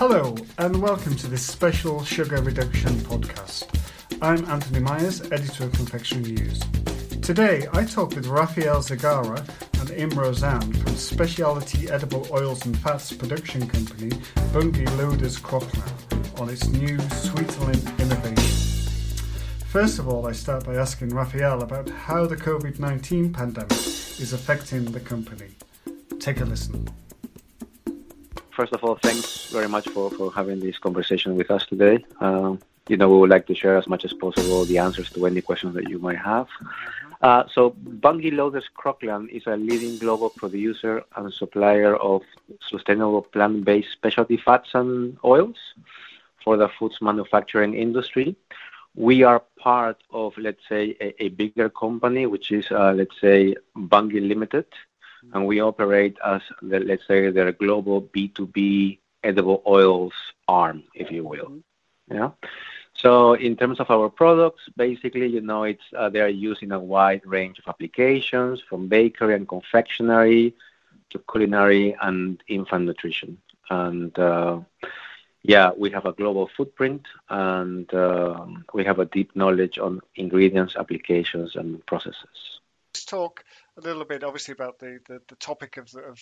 Hello, and welcome to this special sugar reduction podcast. I'm Anthony Myers, editor of Confectionery News. Today, I talk with Rafael Zagara and Imro Zand from specialty edible oils and fats production company Bunge Loders Croklaan on its new Sweetolin innovation. First of all, I start by asking Rafael about how the COVID 19 pandemic is affecting the company. Take a listen first of all, thanks very much for, for having this conversation with us today. Um, you know, we would like to share as much as possible the answers to any questions that you might have. Uh, so, Bunge Loders Croklaan is a leading global producer and supplier of sustainable plant-based specialty fats and oils for the foods manufacturing industry. We are part of, let's say, a, a bigger company, which is, uh, let's say, Bunge Limited, and we operate as, the, let's say, their global B2B edible oils arm, if you will. Mm-hmm. Yeah. So in terms of our products, basically, you know, it's uh, they are used in a wide range of applications, from bakery and confectionery to culinary and infant nutrition. And uh, yeah, we have a global footprint, and uh, we have a deep knowledge on ingredients, applications, and processes. Let's talk a little bit, obviously, about the, the, the topic of the, of,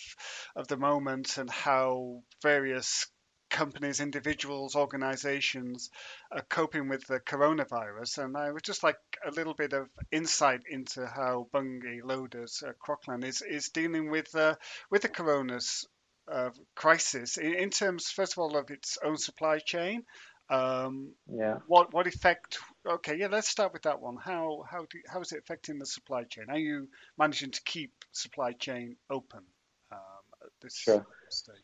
of the moment and how various companies, individuals, organizations are coping with the coronavirus. And I would just like a little bit of insight into how Bunge Loders uh, Croklaan is, is dealing with uh, with the coronavirus uh, crisis in, in, terms, first of all, of its own supply chain um, yeah. What what effect? Okay, yeah. Let's start with that one. How how do how is it affecting the supply chain? Are you managing to keep supply chain open um, at this sure. stage?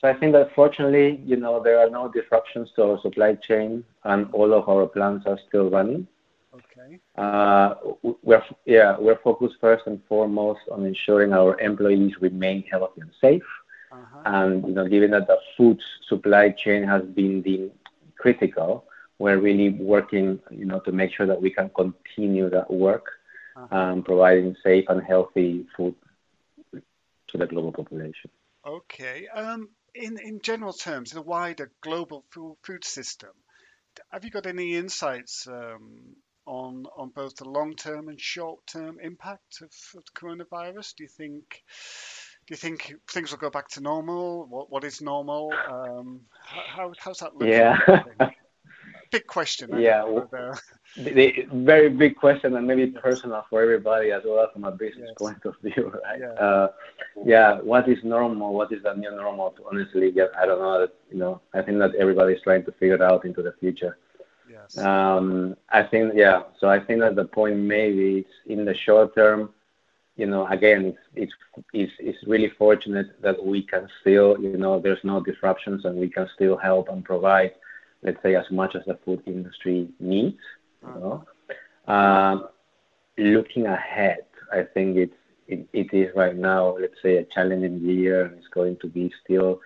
So I think that fortunately, you know, there are no disruptions to our supply chain, and all of our plants are still running. Okay. Uh, we're yeah we're focused first and foremost on ensuring our employees remain healthy and safe. Uh-huh. And you know, given that the food supply chain has been deemed critical, we're really working, you know, to make sure that we can continue that work, uh-huh. um, providing safe and healthy food to the global population. Okay. Um, in in general terms, in a wider global food system, have you got any insights um, on on both the long term and short term impact of, of the coronavirus? Do you think do you think things will go back to normal? What what is normal? Um, how how's that looking? Yeah. Big question. yeah. but, uh... the, very big question and maybe personal for everybody as well from a business yes. point of view, right? Yeah. Uh, yeah. What is normal? What is the new normal? Honestly, yeah, I don't know. You know, I think that everybody's trying to figure it out into the future. Yes. Um, I think yeah. So I think that the point maybe it's in the short term you know, again, it's, it's, it's, it's really fortunate that we can still, you know, there's no disruptions and we can still help and provide, let's say, as much as the food industry needs. You know? Um, looking ahead, I think it's, it, it is right now, let's say, a challenging year, and it's going to be still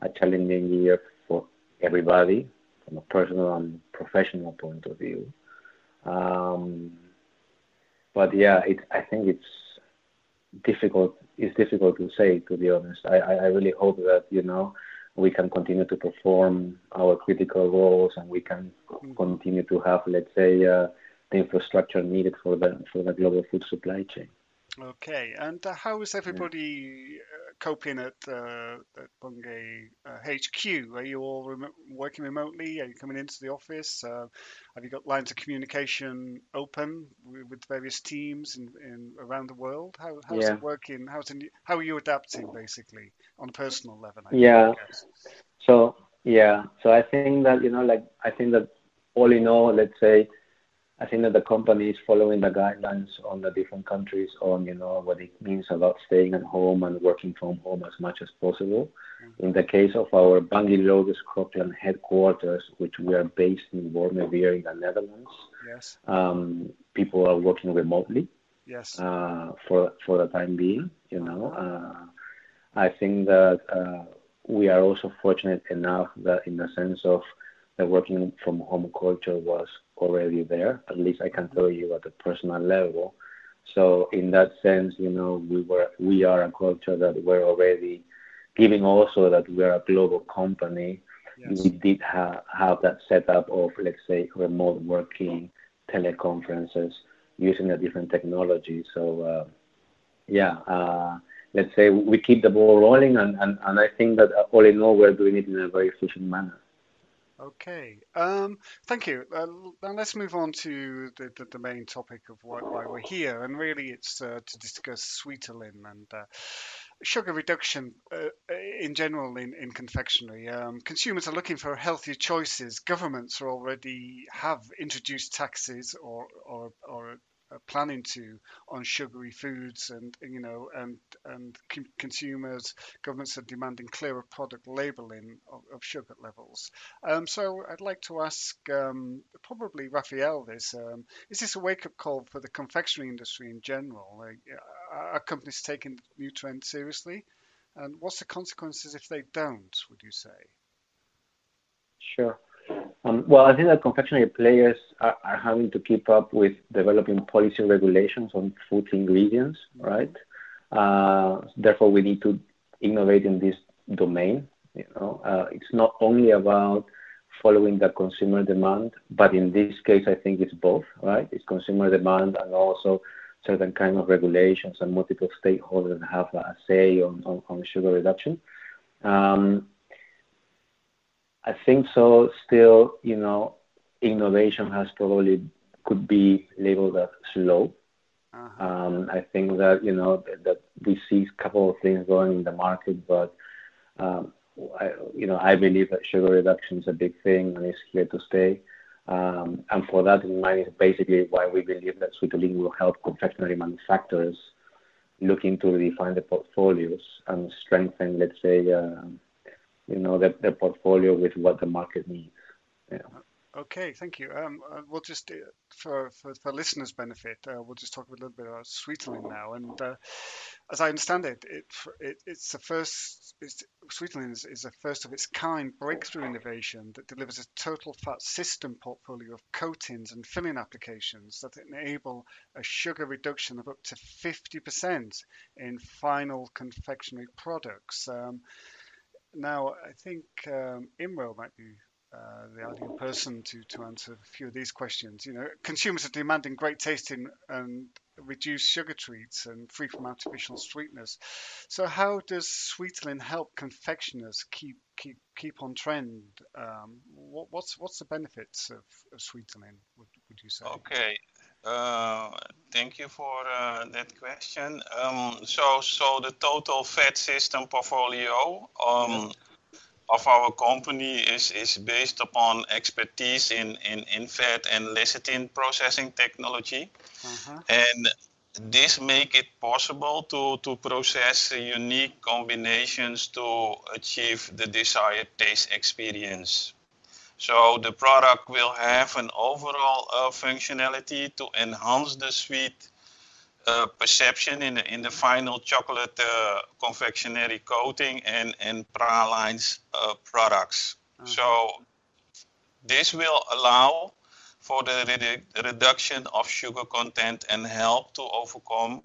a challenging year for everybody from a personal and professional point of view. Um, but yeah, it, I think it's difficult it's difficult to say to be honest I, I really hope that you know we can continue to perform our critical roles and we can mm-hmm. continue to have let's say uh, the infrastructure needed for the for the global food supply chain okay and uh, how is everybody. Uh, coping at, uh, at Bunge uh, HQ? Are you all remo- working remotely? Are you coming into the office? Uh, have you got lines of communication open with, with various teams in, in, around the world? How, how's yeah. it working? How's it, how are you adapting, basically, on a personal level? I yeah. So yeah, so I think that you know, like I think that all in all, let's say I think that the company is following the guidelines on the different countries on, you know, what it means about staying at home and working from home as much as possible. Mm-hmm. In the case of our Bunge Loders Croklaan headquarters, which we are based in Wormerveer in the Netherlands, yes. um, people are working remotely. Yes. Uh, for for the time being, you know, uh-huh. uh, I think that uh, we are also fortunate enough that in the sense of the working from home culture was already there. At least I can tell you at a personal level. So in that sense, you know, we were we are a culture that we're already given also that we are a global company, yes. we did ha- have that setup of, let's say, remote working, teleconferences, using a different technology. So, uh, yeah, uh, let's say we keep the ball rolling, and, and, and I think that all in all, we're doing it in a very efficient manner. Okay, um, thank you. Uh, now let's move on to the, the, the main topic of why, why, we're here, and really it's uh, to discuss Sweetolin and uh, sugar reduction uh, in general in, in confectionery. Um, consumers are looking for healthier choices. Governments are already have introduced taxes or, or, or uh, planning to on sugary foods and you know and and consumers governments are demanding clearer product labeling of, of sugar levels. Um, so I'd like to ask um, probably Raphael this um, is this a wake-up call for the confectionery industry in general? Are companies taking the new trends seriously? And what's the consequences if they don't would you say? Sure well, I think that confectionery players are, having to keep up with developing policy regulations on food ingredients, right? Uh, therefore, we need to innovate in this domain. You know, uh, it's not only about following the consumer demand, but in this case, I think it's both, right? It's consumer demand and also certain kind of regulations and multiple stakeholders have a say on, sugar reduction. I think so. Still, you know, innovation has probably could be labeled as slow. Uh-huh. Um, I think that you know that, that, we see a couple of things going in the market, but um, I, you know I believe that sugar reduction is a big thing and it's here to stay. Um, and for that in mind is basically why we believe that Sweetolin will help confectionery manufacturers looking to redefine the portfolios and strengthen, let's say, uh, you know, their, their portfolio with what the market needs. Yeah. Okay, thank you. Um, uh, we'll just, uh, for, for, for listeners' benefit, uh, we'll just talk a little bit about Sweetolin now. And uh, as I understand it, it, it it's the first, it's, Sweetolin is, is a first of its kind breakthrough innovation that delivers a total fat system portfolio of coatings and filling applications that enable a sugar reduction of up to 50% in final confectionery products. Um, now, I think um, might be uh, the ideal person to, to answer a few of these questions. You know, consumers are demanding great tasting and reduced sugar treats and free from artificial sweeteners. So, how does Sweetolin help confectioners keep keep keep on trend? Um, what, what's what's the benefits of, of Sweetolin? Would, would you say? Okay, uh, thank you for uh, that question. Um, so, so the total fat system portfolio um, of our company is, is based upon expertise in, in, in fat and lecithin processing technology. Uh-huh. And this make it possible to, to process unique combinations to achieve the desired taste experience. So the product will have an overall uh, functionality to enhance the sweet uh, perception in the, in the final chocolate uh, confectionery coating and, and Praline's uh, products. Mm-hmm. So this will allow for the redu- reduction of sugar content and help to overcome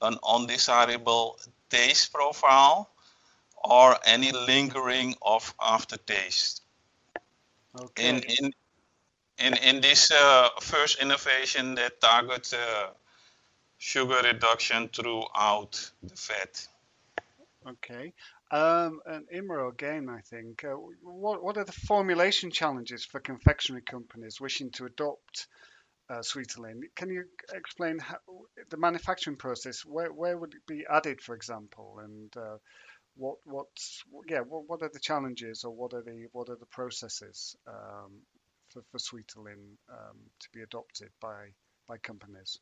an undesirable taste profile or any lingering of aftertaste. Okay. In, in, in, in this uh, first innovation that targets uh, sugar reduction throughout the fat. Okay. Um, and Imro again, I think. Uh, what, what are the formulation challenges for confectionery companies wishing to adopt uh, Sweetolin? Can you explain how, the manufacturing process? Where, where would it be added, for example, and uh, what what's yeah what, what are the challenges or what are the what are the processes um, for for Sweetolin um, to be adopted by by companies?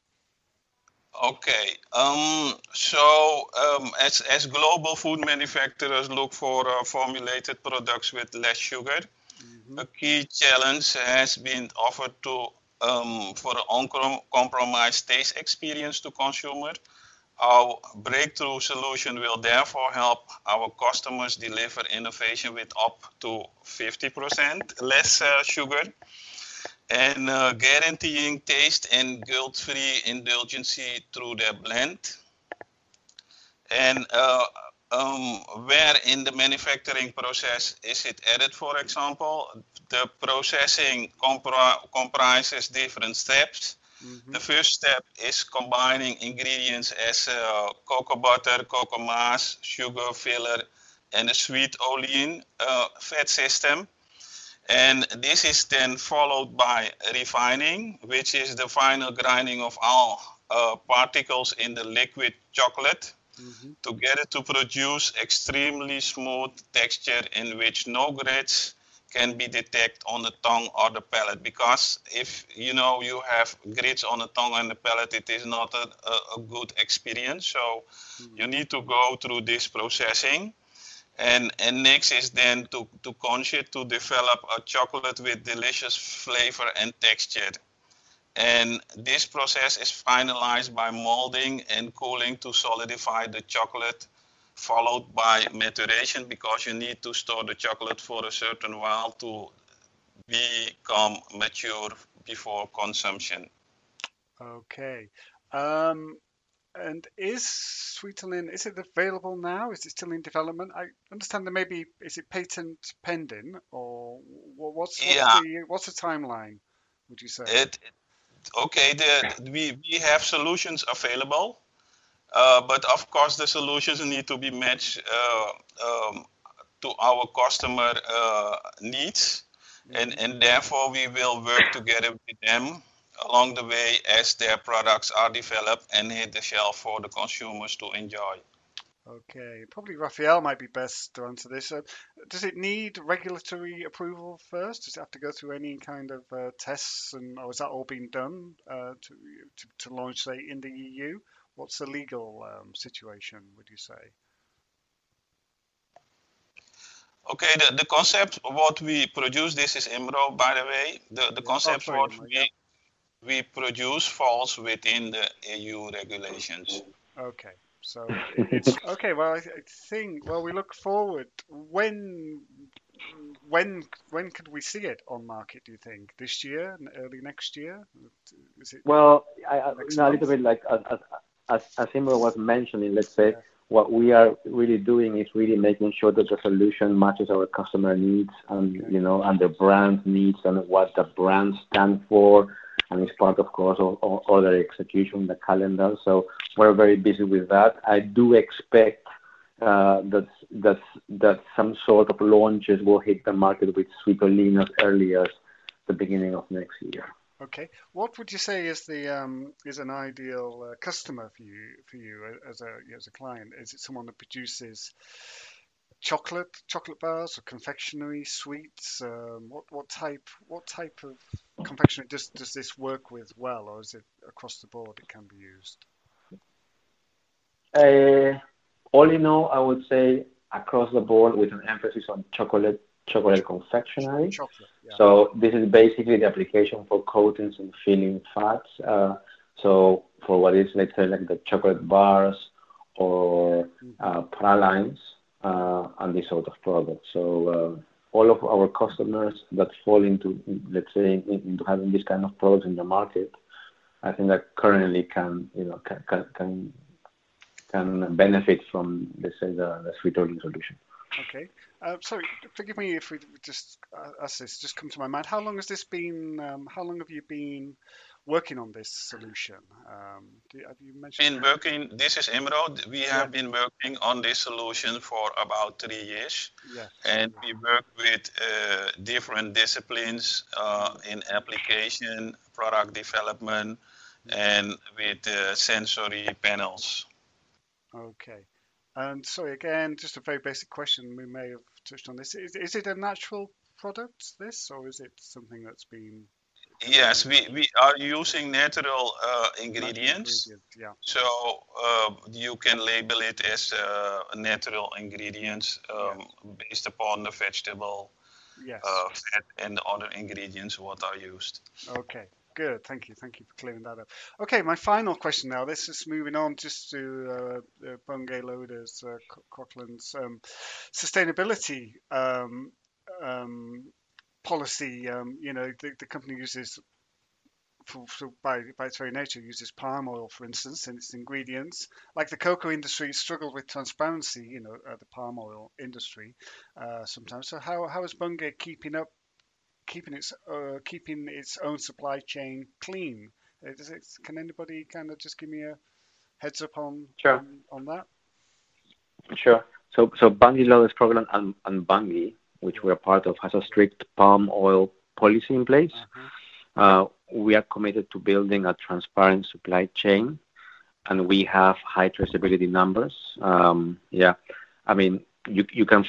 Okay, um, so um, as as global food manufacturers look for uh, formulated products with less sugar, mm-hmm. a key challenge has been offered to um, for an uncompromised taste experience to consumer our breakthrough solution will therefore help our customers deliver innovation with up to 50% less uh, sugar and uh, guaranteeing taste and guilt-free indulgency through their blend. And uh, um, where in the manufacturing process is it added, for example. The processing compri comprises different steps. Mm -hmm. The first step is combining ingredients as uh, cocoa butter, cocoa mass, sugar, filler, and a Sweetolin uh, fat system. And this is then followed by refining, which is the final grinding of all uh, particles in the liquid chocolate mm-hmm. together to produce extremely smooth texture in which no grits can be detected on the tongue or the palate because if you know you have grits on the tongue and the palate it is not a, a, a good experience. So mm-hmm. you need to go through this processing. And and next is then to to conjure to develop a chocolate with delicious flavor and texture. And this process is finalized by molding and cooling to solidify the chocolate, followed by maturation because you need to store the chocolate for a certain while to become mature before consumption. Okay. Um, and is Sweetolin, is it available now? Is it still in development? I understand there may be, is it patent pending or what's, what's, yeah. the, what's the timeline, would you say? It, okay, the, we, we have solutions available, uh, but of course the solutions need to be matched uh, um, to our customer uh, needs, and, and therefore we will work together with them along the way as their products are developed and hit the shelf for the consumers to enjoy. Okay, probably Raphael might be best to answer this. Uh, does it need regulatory approval first? Does it have to go through any kind of uh, tests, and or has that all been done uh, to, to, to launch, say, in the EU? What's the legal um, situation? Would you say? Okay, the, the concept what we produce this is Imro, by the way. The the concept oh, what we we produce falls within the EU regulations. Okay. So it's, okay. Well, I, I, think well we look forward. When when when could we see it on market? Do you think this year, early next year? Is it well, I, I, no, a little bit like as as, as Imro was mentioning. Let's say. What we are really doing is really making sure that the solution matches our customer needs and you know and the brand needs and what the brand stand for and it's part, of course, of, of other execution, the calendar. So we're very busy with that. I do expect uh, that that that some sort of launches will hit the market with Sweetolin as early as the beginning of next year. Okay, what would you say is the um, is an ideal uh, customer for you for you as a as a client? Is it someone that produces chocolate chocolate bars or confectionery sweets? Um, what what type what type of confectionery does does this work with well, or is it across the board it can be used? Uh, all in all, I would say across the board with an emphasis on chocolate chocolate confectionery. Chocolate, yeah. So this is basically the application for coatings and filling fats. Uh, so for what is let's say like the chocolate bars or mm-hmm. uh, pralines uh, and this sort of products. So uh, all of our customers that fall into, let's say, into having this kind of products in the market, I think that currently can, you know, can can can benefit from, let's say, the, the Sweetolin solution. Okay. Uh, sorry, forgive me if we just uh, as this just come to my mind. How long has this been? Um, how long have you been working on this solution? Um, do, have you mentioned? Been working. This is Imro. We have been working on this solution for about three years, yes. and we work with uh, different disciplines uh, in application, product development, and with uh, sensory panels. Okay. And sorry, again, just a very basic question. We may have touched on this. Is, is it a natural product, this, or is it something that's been Yes, we, we are using natural uh, ingredients. Yeah. So uh, you can label it as uh, natural ingredients um, based upon the vegetable yes. Uh, fat and the other ingredients what are used. Okay, good. Thank you. Thank you for clearing that up. Okay, my final question now. This is moving on just to uh, Bunge Loders, uh, Croklaan's um, sustainability um, um, policy. Um, you know, the, the, company uses for, for, by, by its very nature, uses palm oil, for instance, in its ingredients. Like the cocoa industry struggled with transparency, you know, uh, the palm oil industry uh, sometimes. So how, how is Bunge keeping up, keeping its uh, keeping its own supply chain clean? Uh, it, can anybody kind of just give me a heads up on sure. on, on that? Sure. So so Bunge Lawless program and, and which we're part of, has a strict palm oil policy in place. Uh-huh. Uh, we are committed to building a transparent supply chain, and we have high traceability numbers. Um, yeah, I mean, you you can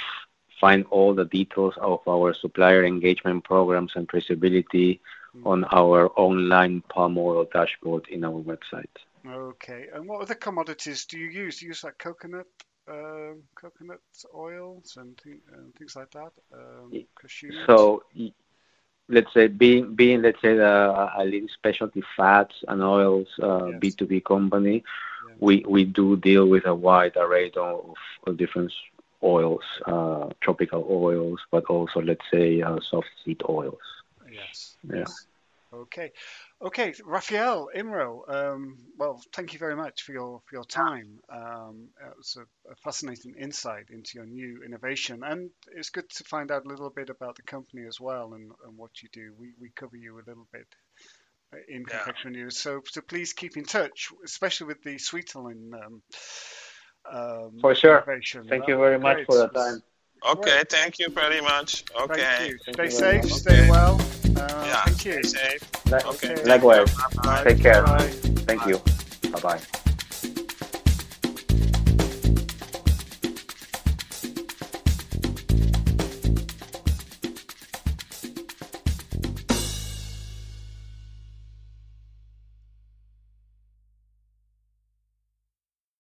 find all the details of our supplier engagement programs and traceability on our online palm oil dashboard in our website. Okay, and what other commodities do you use? Do you use like coconut, um, coconut oils and, th- and, things like that? Um, so let's say being being let's say a, a leading specialty fats and oils uh, yes. B2B company, yeah. we we do deal with a wide array of, of different oils, uh, tropical oils, but also let's say uh, soft seed oils. Yes. Yeah. Yes. Okay. Okay, Raphael Imro. Um, well, thank you very much for your for your time. Um, it was a, a, fascinating insight into your new innovation, and it's good to find out a little bit about the company as well and, and what you do. We we cover you a little bit uh, in yeah. confectionery news, so so please keep in touch, especially with the Sweetolin. Um, um, for sure. Thank that you very much for the time. Okay, thank you very much. Okay. Thank you. Stay safe, stay okay. well. Uh, yeah, thank you. Stay safe. okay. Likewise. Bye. Take care. Bye. Thank Bye. you. Bye bye.